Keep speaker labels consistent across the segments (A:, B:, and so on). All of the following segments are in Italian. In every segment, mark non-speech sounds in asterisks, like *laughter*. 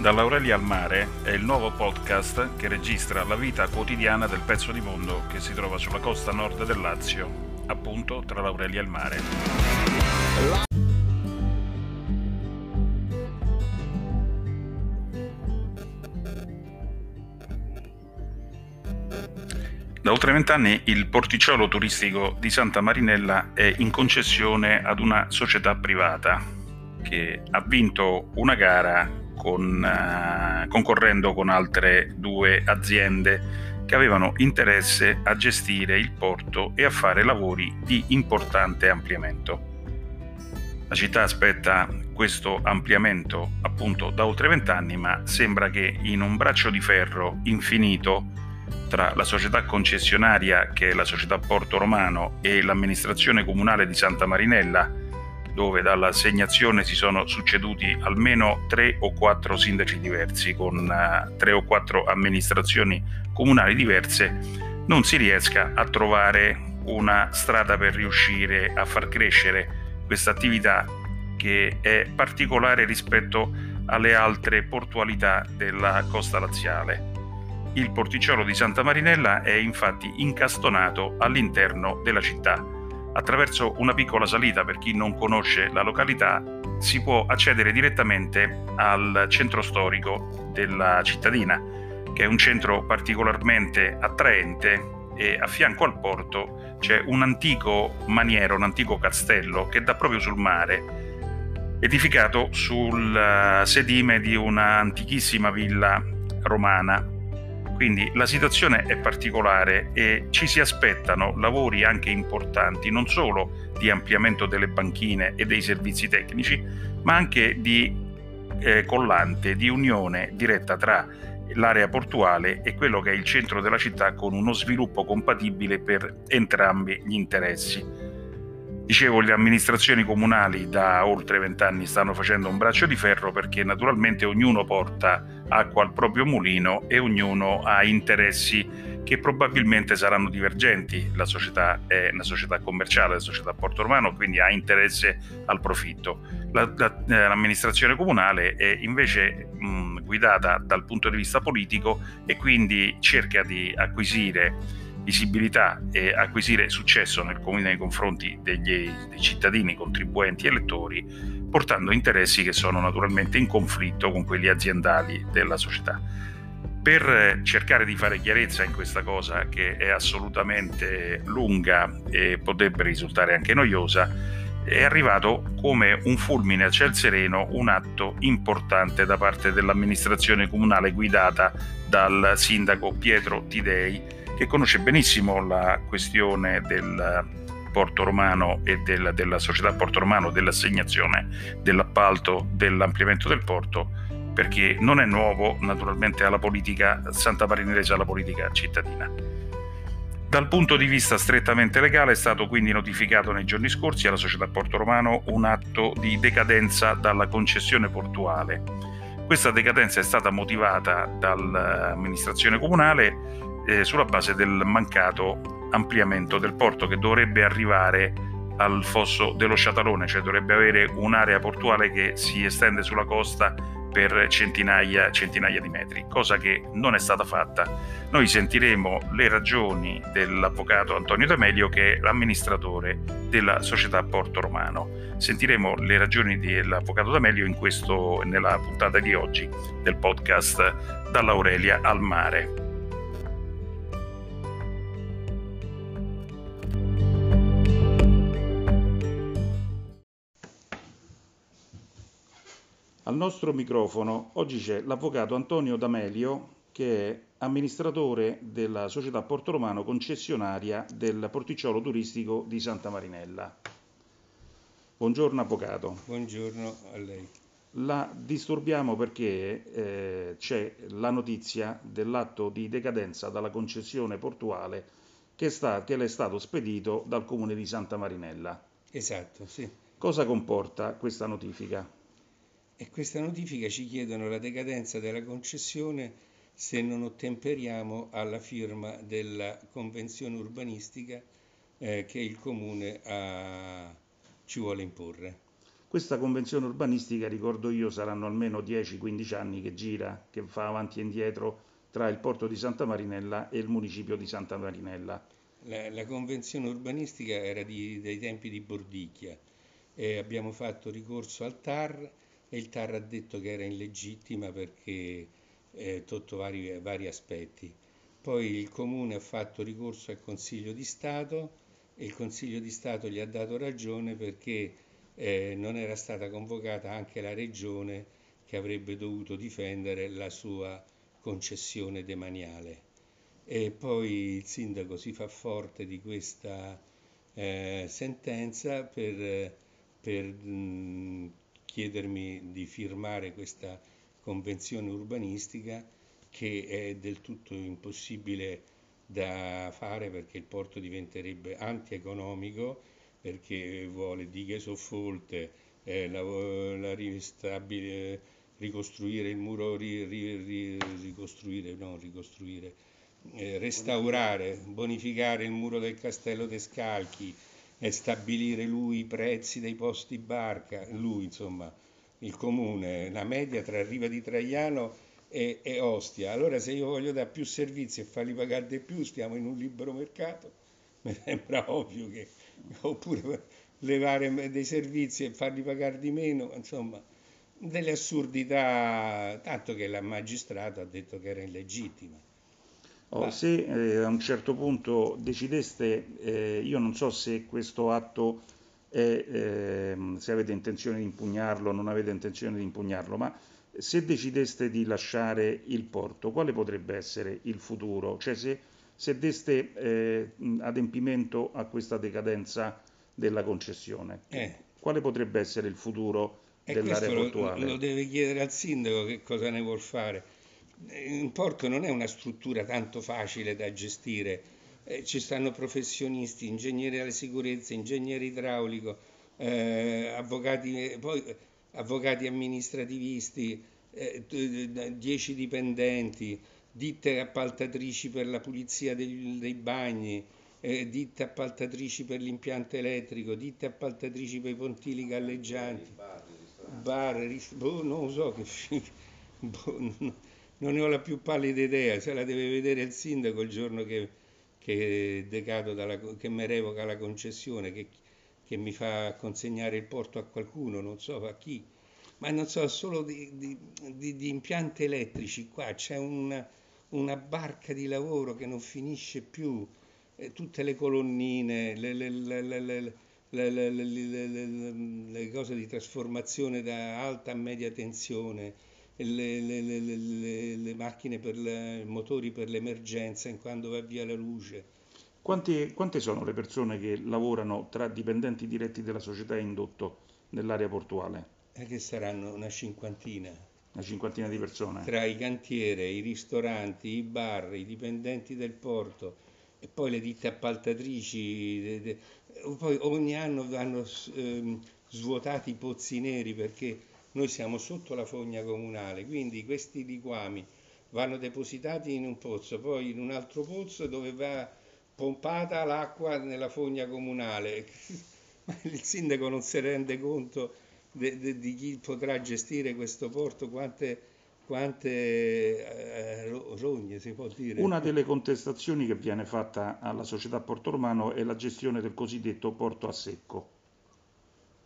A: Dall'Aurelia al mare è il nuovo podcast che registra la vita quotidiana del pezzo di mondo che si trova sulla costa nord del Lazio, appunto tra l'Aurelia e il mare. Da oltre vent'anni il porticciolo turistico di Santa Marinella è in concessione ad una società privata che ha vinto una gara con, uh, concorrendo con altre due aziende che avevano interesse a gestire il porto e a fare lavori di importante ampliamento. La città aspetta questo ampliamento appunto da oltre vent'anni, ma sembra che in un braccio di ferro infinito tra la società concessionaria che è la società Porto Romano e l'amministrazione comunale di Santa Marinella, dove dall'assegnazione si sono succeduti almeno tre o quattro sindaci diversi con uh, tre o quattro amministrazioni comunali diverse, non si riesca a trovare una strada per riuscire a far crescere questa attività che è particolare rispetto alle altre portualità della costa laziale. Il porticciolo di Santa Marinella è infatti incastonato all'interno della città. Attraverso una piccola salita, per chi non conosce la località, si può accedere direttamente al centro storico della cittadina, che è un centro particolarmente attraente e a fianco al porto c'è un antico maniero, un antico castello che dà proprio sul mare, edificato sul eh, sedime di una antichissima villa romana quindi la situazione è particolare e ci si aspettano lavori anche importanti, non solo di ampliamento delle banchine e dei servizi tecnici, ma anche di eh, collante, di unione diretta tra l'area portuale e quello che è il centro della città con uno sviluppo compatibile per entrambi gli interessi. Dicevo, le amministrazioni comunali da oltre vent'anni stanno facendo un braccio di ferro perché naturalmente ognuno porta acqua al proprio mulino e ognuno ha interessi che probabilmente saranno divergenti. La società è una società commerciale, la società Porto Romano, quindi ha interesse al profitto. La, la, eh, l'amministrazione comunale è invece mh, guidata dal punto di vista politico e quindi cerca di acquisire visibilità e acquisire successo nel comune nei confronti degli, dei cittadini, contribuenti elettori, portando interessi che sono naturalmente in conflitto con quelli aziendali della società. Per cercare di fare chiarezza in questa cosa che è assolutamente lunga e potrebbe risultare anche noiosa, è arrivato come un fulmine a ciel sereno un atto importante da parte dell'amministrazione comunale guidata dal sindaco Pietro Tidei che conosce benissimo la questione del Porto Romano e del, della società Porto Romano, dell'assegnazione dell'appalto, dell'ampliamento del porto, perché non è nuovo naturalmente alla politica santa marinese, alla politica cittadina. Dal punto di vista strettamente legale è stato quindi notificato nei giorni scorsi alla società Porto Romano un atto di decadenza dalla concessione portuale. Questa decadenza è stata motivata dall'amministrazione comunale eh, sulla base del mancato ampliamento del porto che dovrebbe arrivare al fosso dello Sciatalone, cioè dovrebbe avere un'area portuale che si estende sulla costa per centinaia, centinaia di metri, cosa che non è stata fatta. Noi sentiremo le ragioni dell'avvocato Antonio D'Amelio che è l'amministratore della società Porto Romano. Sentiremo le ragioni dell'avvocato D'Amelio in questo, nella puntata di oggi del podcast Dall'Aurelia al mare. Al nostro microfono oggi c'è l'avvocato Antonio D'Amelio che è amministratore della società Porto Romano concessionaria del porticciolo turistico di Santa Marinella. Buongiorno avvocato.
B: Buongiorno a lei.
A: La disturbiamo perché eh, c'è la notizia dell'atto di decadenza dalla concessione portuale che, sta, che le è stato spedito dal comune di Santa Marinella.
B: Esatto, sì.
A: Cosa comporta questa notifica?
B: E questa notifica ci chiedono la decadenza della concessione se non ottemperiamo alla firma della convenzione urbanistica eh, che il comune ha, ci vuole imporre.
A: Questa convenzione urbanistica, ricordo io, saranno almeno 10-15 anni che gira, che fa avanti e indietro tra il porto di Santa Marinella e il municipio di Santa Marinella.
B: La, la convenzione urbanistica era di, dei tempi di Bordicchia. E abbiamo fatto ricorso al TAR e il TAR ha detto che era illegittima perché eh, vari, vari aspetti. Poi il Comune ha fatto ricorso al Consiglio di Stato e il Consiglio di Stato gli ha dato ragione perché eh, non era stata convocata anche la Regione che avrebbe dovuto difendere la sua concessione demaniale. E poi il sindaco si fa forte di questa eh, sentenza per, per mh, chiedermi di firmare questa convenzione urbanistica che è del tutto impossibile da fare perché il porto diventerebbe antieconomico perché vuole dighe soffolte, eh, la, la ristabile, ricostruire il muro, ri, ri, ricostruire, no, ricostruire, eh, restaurare, bonificare il muro del castello De e stabilire lui i prezzi dei posti barca, lui insomma, il comune, la media tra Riva di Traiano e, e Ostia. Allora se io voglio dare più servizi e farli pagare di più, stiamo in un libero mercato, mi sembra ovvio che oppure levare dei servizi e farli pagare di meno, insomma, delle assurdità, tanto che la magistrato ha detto che era illegittima.
A: Oh, se eh, a un certo punto decideste, eh, io non so se questo atto è, eh, se avete intenzione di impugnarlo o non avete intenzione di impugnarlo, ma se decideste di lasciare il porto, quale potrebbe essere il futuro? Cioè se se deste eh, adempimento a questa decadenza della concessione. Eh. Quale potrebbe essere il futuro dell'area portuale?
B: Lo, lo deve chiedere al sindaco che cosa ne vuol fare. Un porto non è una struttura tanto facile da gestire. Eh, ci stanno professionisti, ingegneri alla sicurezza, ingegnere idraulico, eh, avvocati, poi, avvocati amministrativisti, 10 eh, dipendenti ditte appaltatrici per la pulizia dei, dei bagni, eh, ditte appaltatrici per l'impianto elettrico, ditte appaltatrici per i pontili galleggianti, bar, rist- boh, non lo so che *laughs* boh, non, non ne ho la più pallida idea, se la deve vedere il sindaco il giorno che, che, dalla, che mi revoca la concessione, che, che mi fa consegnare il porto a qualcuno, non so a chi ma non so, solo di, di, di, di impianti elettrici qua c'è una, una barca di lavoro che non finisce più, eh, tutte le colonnine, le, le, le, le, cose di trasformazione da alta a media tensione, le, macchine per i motori per l'emergenza in quando va via la luce.
A: Quanti, quante sono le persone che lavorano tra dipendenti diretti della società indotto nell'area portuale?
B: Eh, che saranno una cinquantina
A: una cinquantina di persone.
B: Tra i cantieri, i ristoranti, i bar, i dipendenti del porto e poi le ditte appaltatrici. De, de, poi ogni anno vanno eh, svuotati i pozzi neri perché noi siamo sotto la fogna comunale, quindi questi liquami vanno depositati in un pozzo, poi in un altro pozzo dove va pompata l'acqua nella fogna comunale. *laughs* Il sindaco non si rende conto de, de, di chi potrà gestire questo porto, quante, quante eh, rogne si può dire.
A: Una delle contestazioni che viene fatta alla società Porto Romano è la gestione del cosiddetto porto a secco.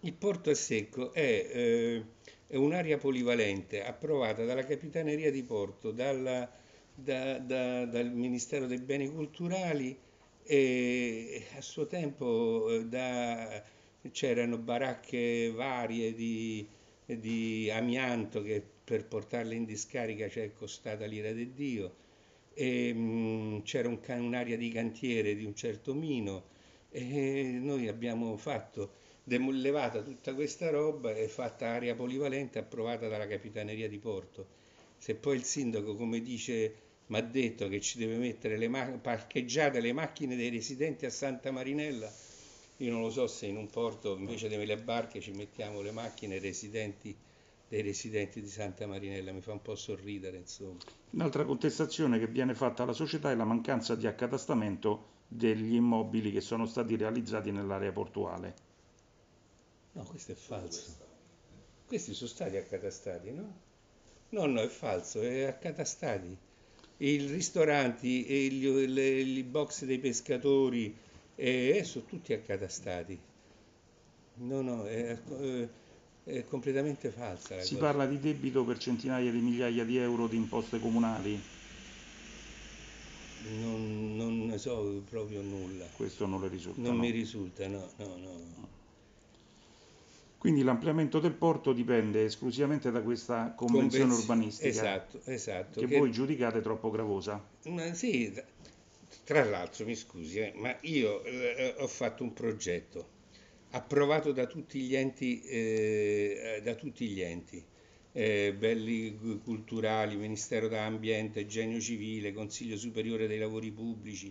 B: Il porto a secco è, eh, è un'area polivalente approvata dalla Capitaneria di Porto, dalla, da, da, dal Ministero dei Beni Culturali e a suo tempo eh, da c'erano baracche varie di, di amianto che per portarle in discarica ci è costata l'ira di Dio. E mh, mm, c'era un, un'area di cantiere di un certo mino e noi abbiamo fatto levata tutta questa roba e fatta area polivalente approvata dalla Capitaneria di Porto. Se poi il sindaco, come dice, mi ha detto che ci deve mettere le ma- parcheggiate le macchine dei residenti a Santa Marinella, io non lo so se in un porto invece delle barche ci mettiamo le macchine residenti, dei residenti di Santa Marinella, mi fa un po' sorridere insomma.
A: Un'altra contestazione che viene fatta alla società è la mancanza di accatastamento degli immobili che sono stati realizzati nell'area portuale.
B: No, questo è falso. Questi sono stati accatastati, no? No, no, è falso, è accatastati. I ristoranti, e gli, le, i box dei pescatori, eh, sono tutti accatastati. No, no, è, è, è completamente falsa.
A: si
B: cosa.
A: parla di debito per centinaia di migliaia di euro di imposte comunali?
B: Non, non ne so proprio nulla.
A: Questo non le risulta.
B: Non
A: no?
B: mi risulta, no, no, no.
A: Quindi l'ampliamento del porto dipende esclusivamente da questa convenzione
B: Convenz-
A: urbanistica
B: Esatto, esatto.
A: che, voi giudicate troppo gravosa.
B: Ma sì, tra- l'altro, mi scusi, eh, ma io eh, ho fatto un progetto approvato da tutti gli enti, eh, da tutti gli enti eh, belli culturali, Ministero dell'Ambiente, Genio Civile, Consiglio Superiore dei Lavori Pubblici.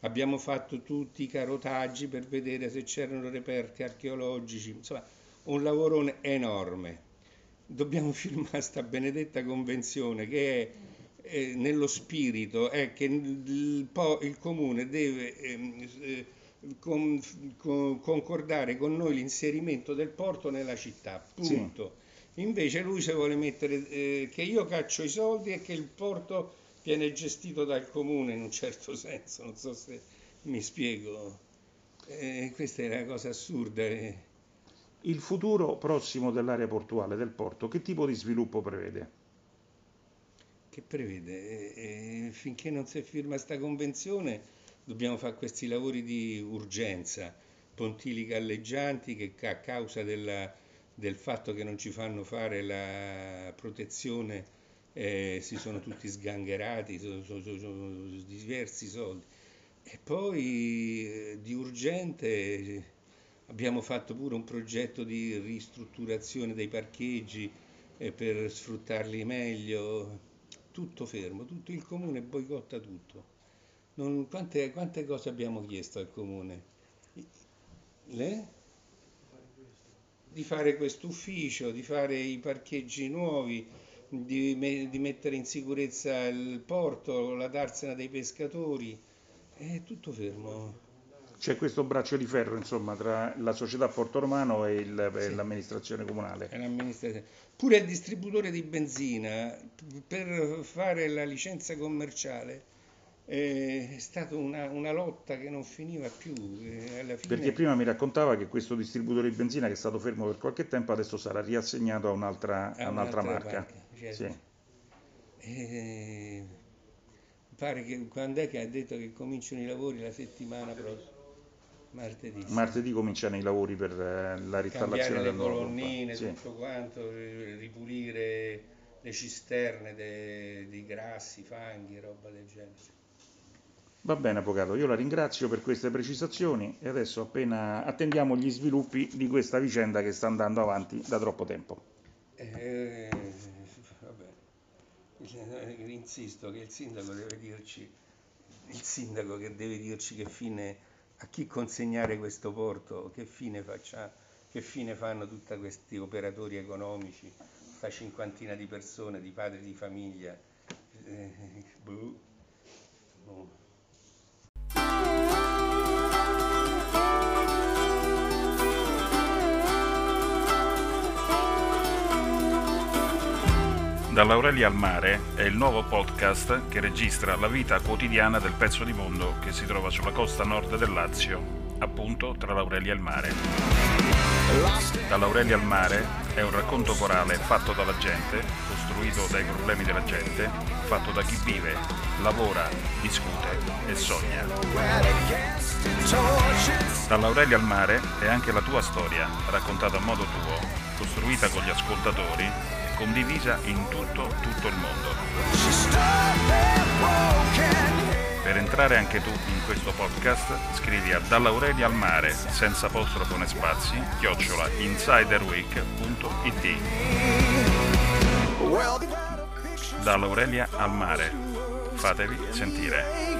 B: Abbiamo fatto tutti i carotaggi per vedere se c'erano reperti archeologici, insomma, un lavorone enorme. Dobbiamo *laughs* firmare sta benedetta convenzione che è eh, nello spirito è che il, il comune deve eh, con- con- concordare con noi l'inserimento del porto nella città,
A: Sì.
B: punto. Invece lui si vuole mettere eh, che io caccio i soldi e che il porto viene gestito dal comune in un certo senso, non so se mi spiego. Eh, questa è una cosa assurda.
A: Il futuro prossimo dell'area portuale del porto, che tipo di sviluppo prevede?
B: che prevede? Eh, finché non si firma sta convenzione dobbiamo fare questi lavori di urgenza, pontili galleggianti che a causa della- del fatto che non ci fanno fare la protezione eh, si sono tutti sgangherati, sono, sono- sono- diversi soldi. E poi eh, di urgente abbiamo fatto pure un progetto di ristrutturazione dei parcheggi eh, per sfruttarli meglio. Tutto fermo, tutto il comune boicotta tutto. Non- quante, quante cose abbiamo chiesto al comune? Le? Di fare questo ufficio, di fare i parcheggi nuovi, di, me- di mettere in sicurezza il porto, la darsena dei pescatori. È tutto fermo.
A: C'è questo braccio di ferro, insomma, tra la società Porto Romano e, il- e
B: Sì.
A: l'amministrazione comunale.
B: Pure il distributore di benzina, per fare la licenza commerciale, eh, è stata una, una lotta che non finiva più. eh, alla fine
A: Perché prima mi raccontava che questo distributore di benzina che è stato fermo per qualche tempo adesso sarà riassegnato a un'altra, a
B: a
A: un'altra
B: un'altra
A: marca.
B: banca, certo.
A: Sì.
B: Eh, pare che quando è che ha detto che cominciano i lavori la settimana prossima? Martedì.
A: Martedì cominciano i lavori per eh, la ristallazione
B: cambiare le
A: del nuovo
B: colonnine,
A: Sì.
B: tutto quanto, ripulire le cisterne de- di grassi, fanghi, roba del genere.
A: Va bene, Avvocato, io la ringrazio per queste precisazioni e adesso appena attendiamo gli sviluppi di questa vicenda che sta andando avanti da troppo tempo.
B: Vabbè. Eh, Insisto che il sindaco deve dirci, il sindaco che deve dirci che fine, a chi consegnare questo porto, che fine faccia, che fine fanno tutti questi operatori economici, sta cinquantina di persone, di padri di famiglia. Eh, boh.
A: Dall'Aurelia al mare è il nuovo podcast che registra la vita quotidiana del pezzo di mondo che si trova sulla costa nord del Lazio, appunto tra l'Aurelia e il mare. Dall'Aurelia al mare è un racconto corale fatto dalla gente, costruito dai problemi della gente, fatto da chi vive, lavora, discute e sogna. Dall'Aurelia al mare è anche la tua storia, raccontata a modo tuo, costruita con gli ascoltatori condivisa in tutto, tutto il mondo. Per entrare anche tu in questo podcast, scrivi a Dall'Aurelia al mare, senza apostrofo né spazi, chiocciola insiderweek.it. Dall'Aurelia al mare, fatevi sentire.